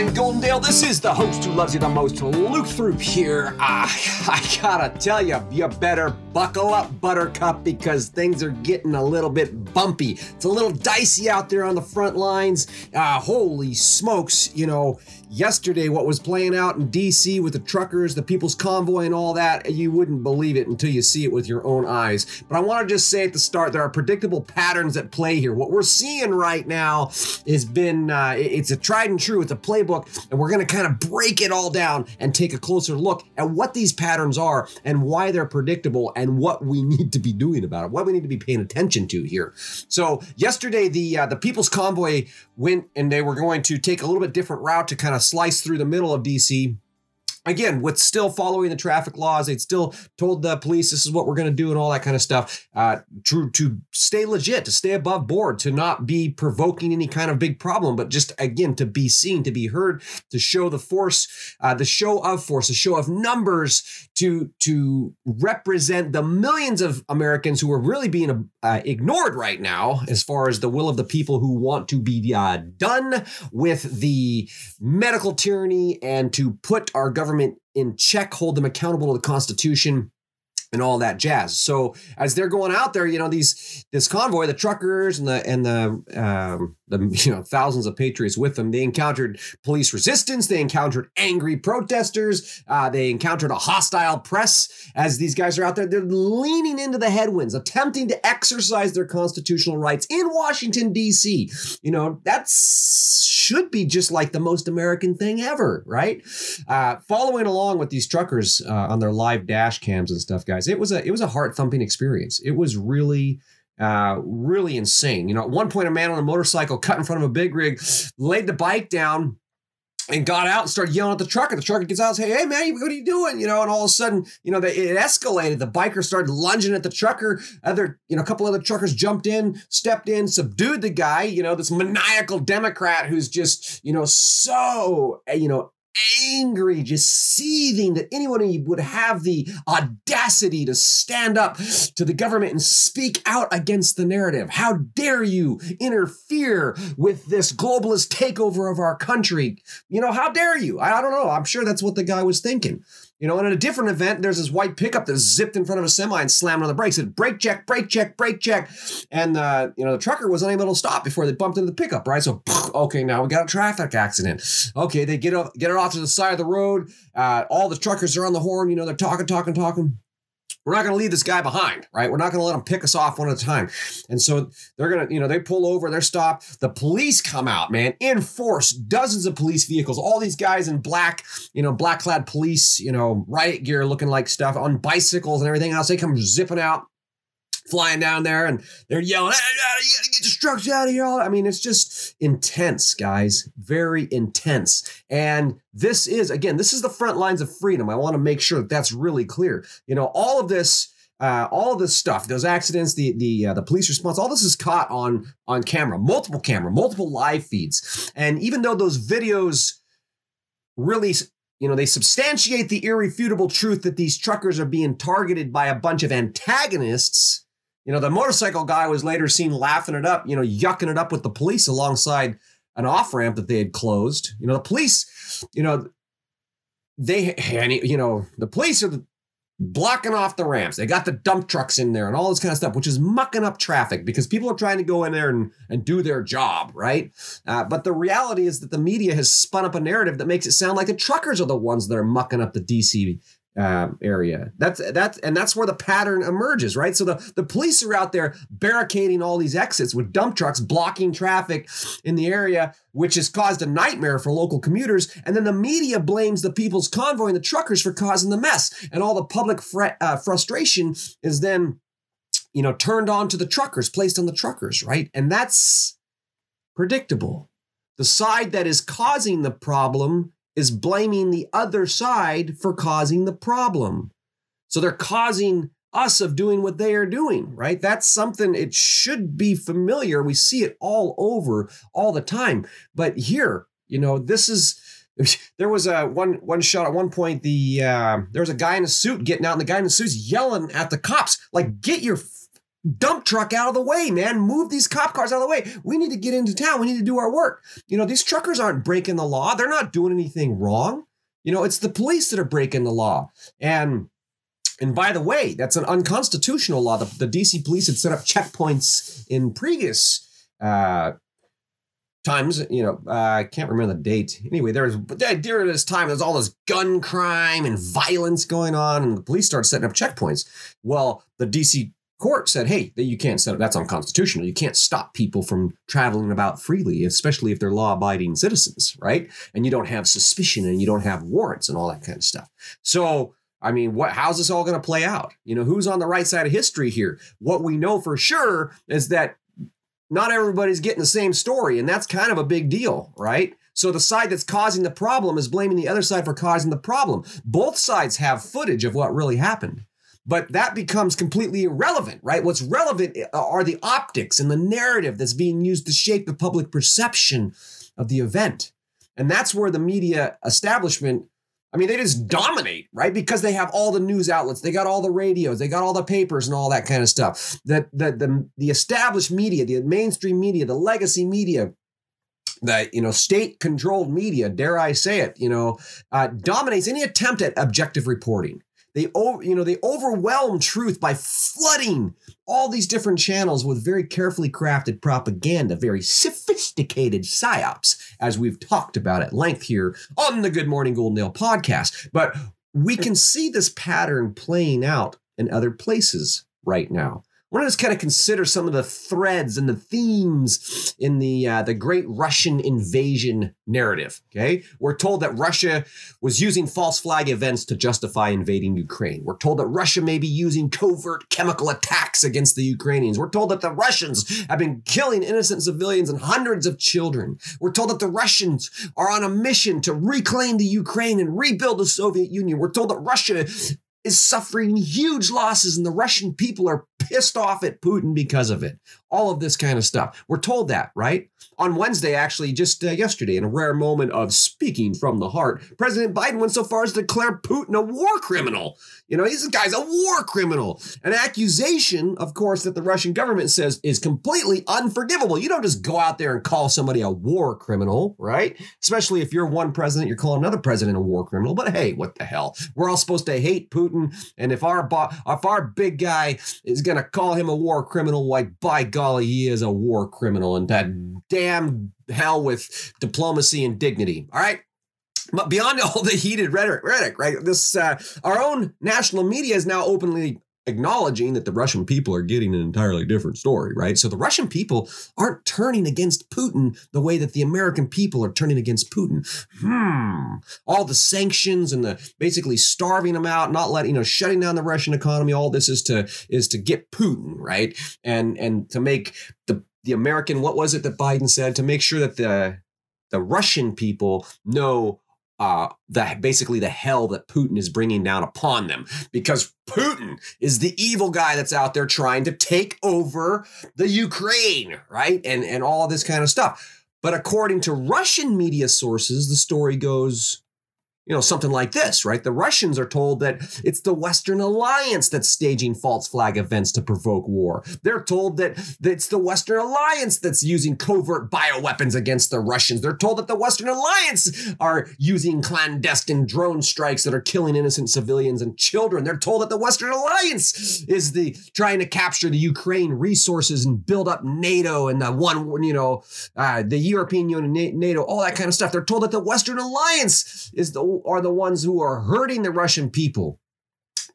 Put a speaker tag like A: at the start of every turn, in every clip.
A: morning, Goldendale. This is the host who loves you the most, Luke Throop here. Ah, I gotta tell you, you better buckle up, Buttercup, because things are getting a little bit bumpy. It's a little dicey out there on the front lines. Ah, holy smokes, you know, yesterday what was playing out in DC with the truckers, the People's Convoy, and all that, you wouldn't believe it until you see it with your own eyes. But I want to just say at the start, there are predictable patterns at play here. What we're seeing right now has been, uh, it's a tried and true, it's a playbook, and we're going to kind of break it all down and take a closer look at what these patterns are and why they're predictable and what we need to be doing about it, what we need to be paying attention to here. So yesterday, the uh, the People's Convoy went and they were going to take a little bit different route to kind of slice through the middle of DC again with still following the traffic laws they'd still told the police this is what we're going to do and all that kind of stuff. Uh, to, to stay legit to stay above board to not be provoking any kind of big problem but just again to be seen to be heard to show the force uh, the show of force the show of numbers to to represent the millions of americans who are really being uh, ignored right now as far as the will of the people who want to be uh, done with the medical tyranny and to put our government government in check, hold them accountable to the Constitution and all that jazz. So as they're going out there, you know these this convoy, the truckers and the and the um, the you know thousands of patriots with them, they encountered police resistance. They encountered angry protesters. Uh, they encountered a hostile press. As these guys are out there, they're leaning into the headwinds, attempting to exercise their constitutional rights in Washington D.C. You know that's should be just like the most American thing ever, right? Uh, following along with these truckers uh, on their live dash cams and stuff, guys, it was a it was a heart thumping experience. It was really. Uh, really insane. You know, at one point, a man on a motorcycle cut in front of a big rig, laid the bike down, and got out and started yelling at the trucker. The trucker gets out and says, Hey, man, what are you doing? You know, and all of a sudden, you know, it escalated. The biker started lunging at the trucker. Other, you know, a couple other truckers jumped in, stepped in, subdued the guy, you know, this maniacal Democrat who's just, you know, so, you know, angry, just seething that anyone would have the audacity to stand up to the government and speak out against the narrative. How dare you interfere with this globalist takeover of our country? You know, how dare you? I, I don't know. I'm sure that's what the guy was thinking. You know, and at a different event, there's this white pickup that zipped in front of a semi and slammed on the brakes. It said brake check, brake check, brake check. And, uh, you know, the trucker was unable to stop before they bumped into the pickup, right? So, okay, now we got a traffic accident. Okay, they get, get it off to the side of the road. Uh, all the truckers are on the horn. You know, they're talking, talking, talking we're not going to leave this guy behind, right? We're not going to let him pick us off one at a time. And so they're going to, you know, they pull over, they're stopped. The police come out, man, in force, dozens of police vehicles, all these guys in black, you know, black clad police, you know, riot gear looking like stuff on bicycles and everything else. They come zipping out flying down there and they're yelling, hey, you gotta get your trucks out of here. I mean, it's just intense, guys. Very intense. And this is, again, this is the front lines of freedom. I want to make sure that that's really clear. You know, all of this. Uh, all of this stuff, those accidents, the the uh, the police response, all this is caught on on camera, multiple camera, multiple live feeds, and even though those videos really you know, they substantiate the irrefutable truth that these truckers are being targeted by a bunch of antagonists. You know, the motorcycle guy was later seen laughing it up, you know, yucking it up with the police alongside an off ramp that they had closed. You know, the police, you know, they, you know, the police are blocking off the ramps. They got the dump trucks in there and all this kind of stuff, which is mucking up traffic because people are trying to go in there and, and do their job, right? Uh, but the reality is that the media has spun up a narrative that makes it sound like the truckers are the ones that are mucking up the DC um, area. That's that's and that's where the pattern emerges, right? So the the police are out there barricading all these exits with dump trucks blocking traffic in the area, which has caused a nightmare for local commuters. And then the media blames the people's convoy and the truckers for causing the mess, and all the public uh, frustration is then, you know, turned on to the truckers, placed on the truckers, right? And that's predictable. The side that is causing the problem is blaming the other side for causing the problem. So they're causing us of doing what they are doing, right? That's something it should be familiar. We see it all over all the time. But here, you know, this is there was a one one shot at one point the uh, there was a guy in a suit getting out and the guy in the suit's yelling at the cops like get your dump truck out of the way, man. Move these cop cars out of the way. We need to get into town. We need to do our work. You know, these truckers aren't breaking the law. They're not doing anything wrong. You know, it's the police that are breaking the law. And and by the way, that's an unconstitutional law. The, the DC police had set up checkpoints in previous uh, times. You know, uh, I can't remember the date. Anyway, there was during this time, there's all this gun crime and violence going on, and the police started setting up checkpoints. Well, the DC court said, hey, that you can't set up, that's unconstitutional. You can't stop people from traveling about freely, especially if they're law abiding citizens, right? And you don't have suspicion and you don't have warrants and all that kind of stuff. So, I mean, what how's this all going to play out? You know, who's on the right side of history here? What we know for sure is that not everybody's getting the same story, and that's kind of a big deal, right? So the side that's causing the problem is blaming the other side for causing the problem. Both sides have footage of what really happened. But that becomes completely irrelevant, right? What's relevant are the optics and the narrative that's being used to shape the public perception of the event. And that's where the media establishment, I mean, they just dominate, right? Because they have all the news outlets, they got all the radios, they got all the papers and all that kind of stuff. That the, the, the established media, the mainstream media, the legacy media, the you know state controlled media dare i say it you know uh, dominates any attempt at objective reporting they over, you know, they overwhelm truth by flooding all these different channels with very carefully crafted propaganda, very sophisticated psyops, as we've talked about at length here on the Good Morning Goldendale podcast. But we can see this pattern playing out in other places right now. I want to just kind of consider some of the threads and the themes in the uh, the Great Russian Invasion narrative. Okay, we're told that Russia was using false flag events to justify invading Ukraine. We're told that Russia may be using covert chemical attacks against the Ukrainians. We're told that the Russians have been killing innocent civilians and hundreds of children. We're told that the Russians are on a mission to reclaim the Ukraine and rebuild the Soviet Union. We're told that Russia is suffering huge losses and the Russian people are pissed off at Putin because of it. All of this kind of stuff. We're told that, right? On Wednesday, actually, just uh, yesterday, in a rare moment of speaking from the heart, President Biden went so far as to declare Putin a war criminal. You know, this guy's a war criminal. An accusation, of course, that the Russian government says is completely unforgivable. You don't just go out there and call somebody a war criminal, right? Especially if you're one president, you're calling another president a war criminal. But hey, what the hell? We're all supposed to hate Putin. And if our, bo- if our big guy is going to call him a war criminal, like by golly, he is a war criminal. And that damn hell with diplomacy and dignity. All right. But beyond all the heated rhetoric, rhetoric right? This uh, our own national media is now openly acknowledging that the Russian people are getting an entirely different story, right? So the Russian people aren't turning against Putin the way that the American people are turning against Putin. Hmm. All the sanctions and the basically starving them out, not letting, you know, shutting down the Russian economy, all this is to is to get Putin, right? And and to make the the American, what was it that Biden said? To make sure that the the Russian people know uh, the basically the hell that Putin is bringing down upon them because Putin is the evil guy that's out there trying to take over the Ukraine, right? And and all this kind of stuff. But according to Russian media sources, the story goes you know, something like this, right? The Russians are told that it's the Western Alliance that's staging false flag events to provoke war. They're told that, that it's the Western Alliance that's using covert bioweapons against the Russians. They're told that the Western Alliance are using clandestine drone strikes that are killing innocent civilians and children. They're told that the Western Alliance is the trying to capture the Ukraine resources and build up NATO and the one, you know, uh, the European Union, NATO, all that kind of stuff. They're told that the Western Alliance is the are the ones who are hurting the Russian people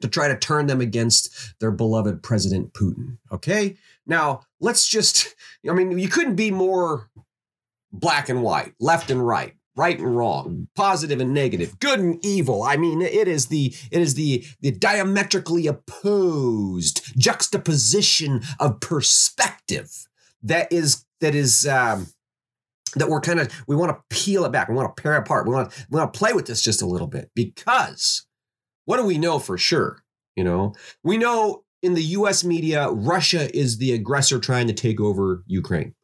A: to try to turn them against their beloved President Putin. Okay? Now, let's just, I mean, you couldn't be more black and white, left and right right and wrong positive and negative good and evil i mean it is the it is the the diametrically opposed juxtaposition of perspective that is that is um that we're kind of we want to peel it back. We want to pair it apart. We want to, we want to play with this just a little bit because what do we know for sure? You know, we know in the U.S. media Russia is the aggressor trying to take over Ukraine.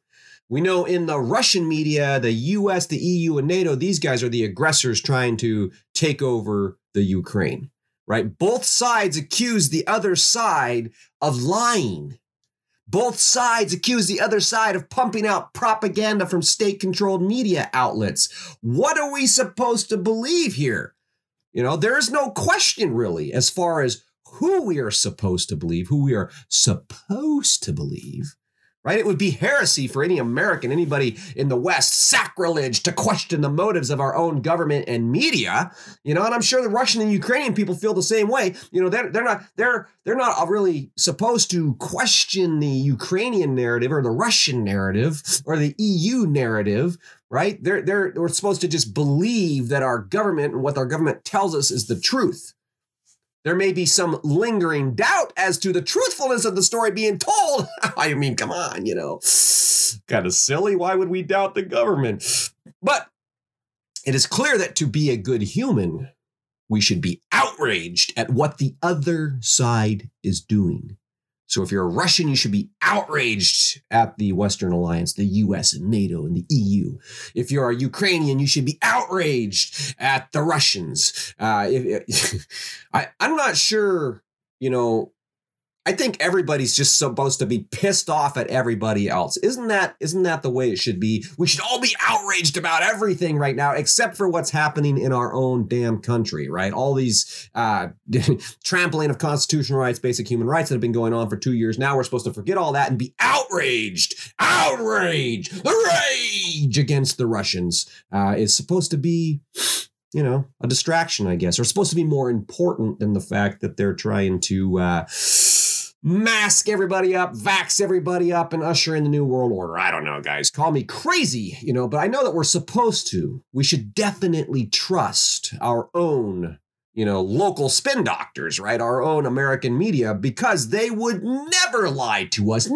A: We know in the Russian media, the US, the EU, and NATO, these guys are the aggressors trying to take over the Ukraine, right? Both sides accuse the other side of lying Both sides accuse the other side of pumping out propaganda from state controlled media outlets. What are we supposed to believe here? You know, there is no question really as far as who we are supposed to believe, who we are supposed to believe right? It would be heresy for any American, anybody in the West, sacrilege to question the motives of our own government and media. You know, and I'm sure the Russian and Ukrainian people feel the same way. You know, they're they're not they're they're not really supposed to question the Ukrainian narrative or the Russian narrative or the EU narrative. Right? They're they're we're supposed to just believe that our government and what our government tells us is the truth. There may be some lingering doubt as to the truthfulness of the story being told. I mean, come on, you know. kind of silly. Why would we doubt the government? But it is clear that to be a good human, we should be outraged at what the other side is doing. So if you're a Russian, you should be outraged at the Western Alliance, the US and NATO and the EU. If you're a Ukrainian, you should be outraged at the Russians. Uh, if, I, I'm not sure, you know, I think everybody's just supposed to be pissed off at everybody else. Isn't that isn't that the way it should be? We should all be outraged about everything right now, except for what's happening in our own damn country, right? All these uh, trampling of constitutional rights, basic human rights that have been going on for two years now. We're supposed to forget all that and be outraged, outrage, the rage against the Russians uh, is supposed to be you know, a distraction, I guess, or supposed to be more important than the fact that they're trying to uh, mask everybody up, vax everybody up, and usher in the new world order. I don't know, guys. Call me crazy, you know, but I know that we're supposed to. We should definitely trust our own, you know, local spin doctors, right? Our own American media, because they would never lie to us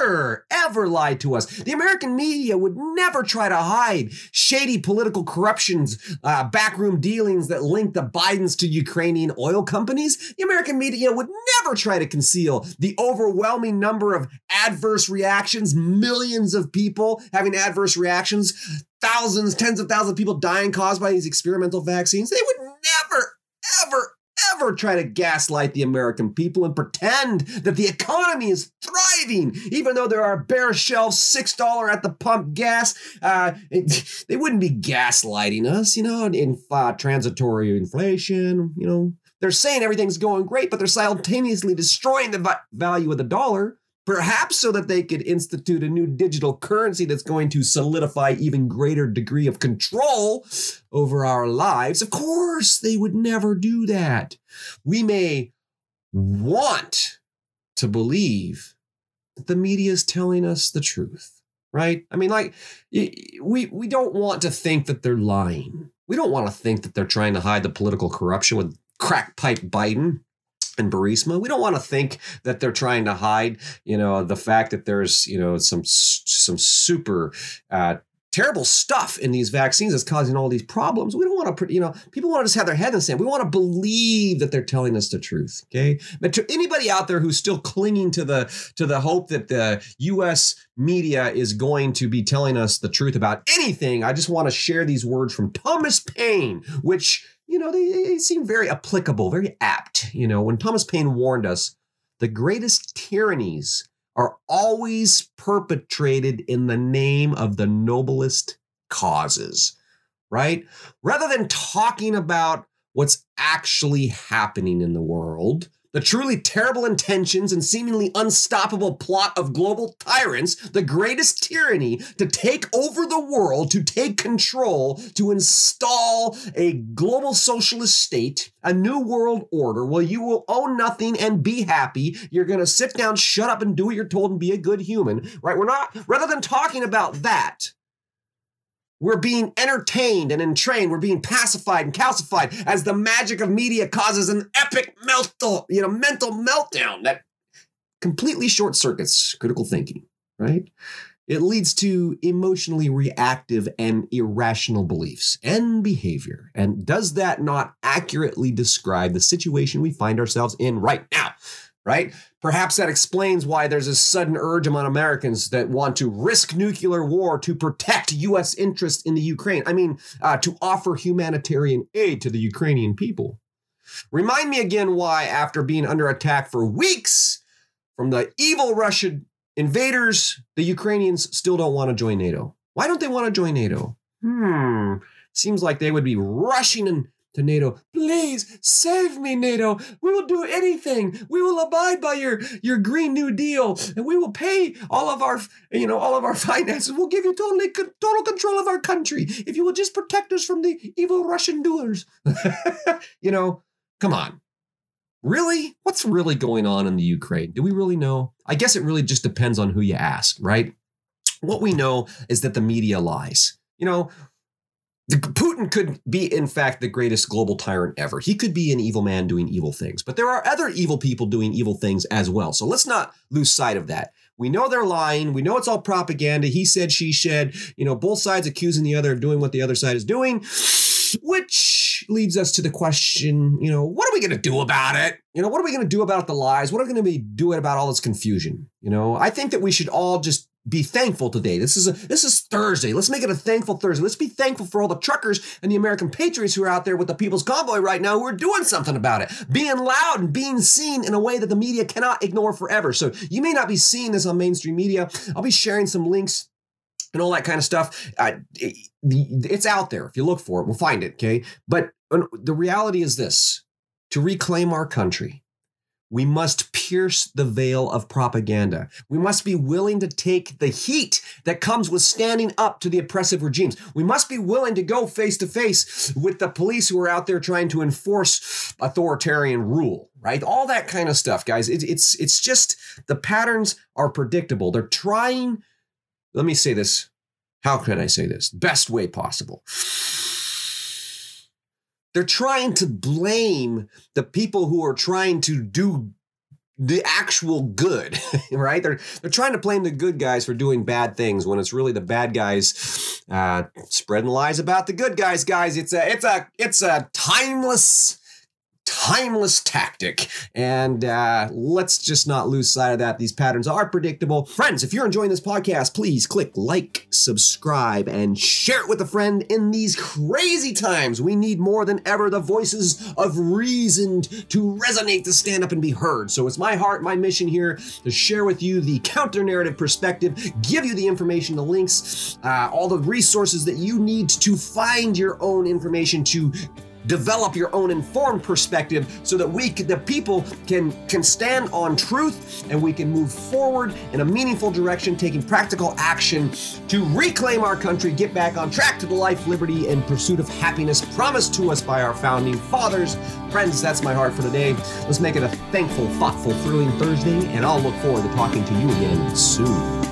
A: never, ever lied to us. The American media would never try to hide shady political corruptions, uh, backroom dealings that link the Bidens to Ukrainian oil companies. The American media would never try to conceal the overwhelming number of adverse reactions, millions of people having adverse reactions, thousands, tens of thousands of people dying caused by these experimental vaccines. They would never, ever, ever try to gaslight the American people and pretend that the economy is thriving, even though there are bare shelves, $6 at the pump gas. Uh, they wouldn't be gaslighting us, you know, in uh, transitory inflation, you know. They're saying everything's going great, but they're simultaneously destroying the value of the dollar perhaps so that they could institute a new digital currency that's going to solidify even greater degree of control over our lives. Of course, they would never do that. We may want to believe that the media is telling us the truth, right? I mean, like, we, we don't want to think that they're lying. We don't want to think that they're trying to hide the political corruption with crack pipe Biden and Burisma. We don't want to think that they're trying to hide, you know, the fact that there's, you know, some some super uh, terrible stuff in these vaccines that's causing all these problems. We don't want to, you know, people want to just have their head in the sand. We want to believe that they're telling us the truth. Okay, but to anybody out there who's still clinging to the to the hope that the U.S. media is going to be telling us the truth about anything, I just want to share these words from Thomas Paine, which you know, they, they seem very applicable, very apt. You know, when Thomas Paine warned us, the greatest tyrannies are always perpetrated in the name of the noblest causes, right? Rather than talking about what's actually happening in the world, the truly terrible intentions and seemingly unstoppable plot of global tyrants, the greatest tyranny to take over the world, to take control, to install a global socialist state, a new world order. Well, you will own nothing and be happy. You're going to sit down, shut up, and do what you're told and be a good human, right? We're not, rather than talking about that, we're being entertained and entrained. We're being pacified and calcified as the magic of media causes an epic meltdown, you know, mental meltdown that completely short circuits critical thinking, right? It leads to emotionally reactive and irrational beliefs and behavior. And does that not accurately describe the situation we find ourselves in right now? Right? Perhaps that explains why there's a sudden urge among Americans that want to risk nuclear war to protect U.S. interests in the Ukraine. I mean, uh, to offer humanitarian aid to the Ukrainian people. Remind me again why, after being under attack for weeks from the evil Russian invaders, the Ukrainians still don't want to join NATO. Why don't they want to join NATO? Hmm. Seems like they would be rushing in to NATO. Please save me, NATO. We will do anything. We will abide by your, your Green New Deal, and we will pay all of our, you know, all of our finances. We'll give you totally total control of our country if you will just protect us from the evil Russian doers. you know, come on. Really? What's really going on in the Ukraine? Do we really know? I guess it really just depends on who you ask, right? What we know is that the media lies. You know, the, Putin could be, in fact, the greatest global tyrant ever. He could be an evil man doing evil things, but there are other evil people doing evil things as well. So let's not lose sight of that. We know they're lying. We know it's all propaganda. He said, she said. You know, both sides accusing the other of doing what the other side is doing, which leads us to the question, you know, what are we going to do about it? You know, what are we going to do about the lies? What are we going to be doing about all this confusion? You know, I think that we should all just be thankful today. This is a, this is Thursday. Let's make it a thankful Thursday. Let's be thankful for all the truckers and the American patriots who are out there with the People's Convoy right now who are doing something about it, being loud and being seen in a way that the media cannot ignore forever. So you may not be seeing this on mainstream media. I'll be sharing some links and all that kind of stuff. Uh, it, it's out there. If you look for it, we'll find it. Okay, but the reality is this: to reclaim our country we must pierce the veil of propaganda. We must be willing to take the heat that comes with standing up to the oppressive regimes. We must be willing to go face to face with the police who are out there trying to enforce authoritarian rule, right? All that kind of stuff, guys. It, it's it's just the patterns are predictable. They're trying. Let me say this. How can I say this? Best way possible they're trying to blame the people who are trying to do the actual good, right? They're they're trying to blame the good guys for doing bad things when it's really the bad guys uh, spreading lies about the good guys. Guys, it's a it's a it's a timeless timeless tactic. And uh, let's just not lose sight of that. These patterns are predictable. Friends, if you're enjoying this podcast, please click like, subscribe, and share it with a friend. In these crazy times, we need more than ever the voices of reason to resonate, to stand up and be heard. So it's my heart, my mission here to share with you the counter narrative perspective, give you the information, the links, uh, all the resources that you need to find your own information to develop your own informed perspective so that we the people can can stand on truth and we can move forward in a meaningful direction taking practical action to reclaim our country get back on track to the life liberty and pursuit of happiness promised to us by our founding fathers. Friends that's my heart for today. Let's make it a thankful thoughtful thrilling thursday and i'll look forward to talking to you again soon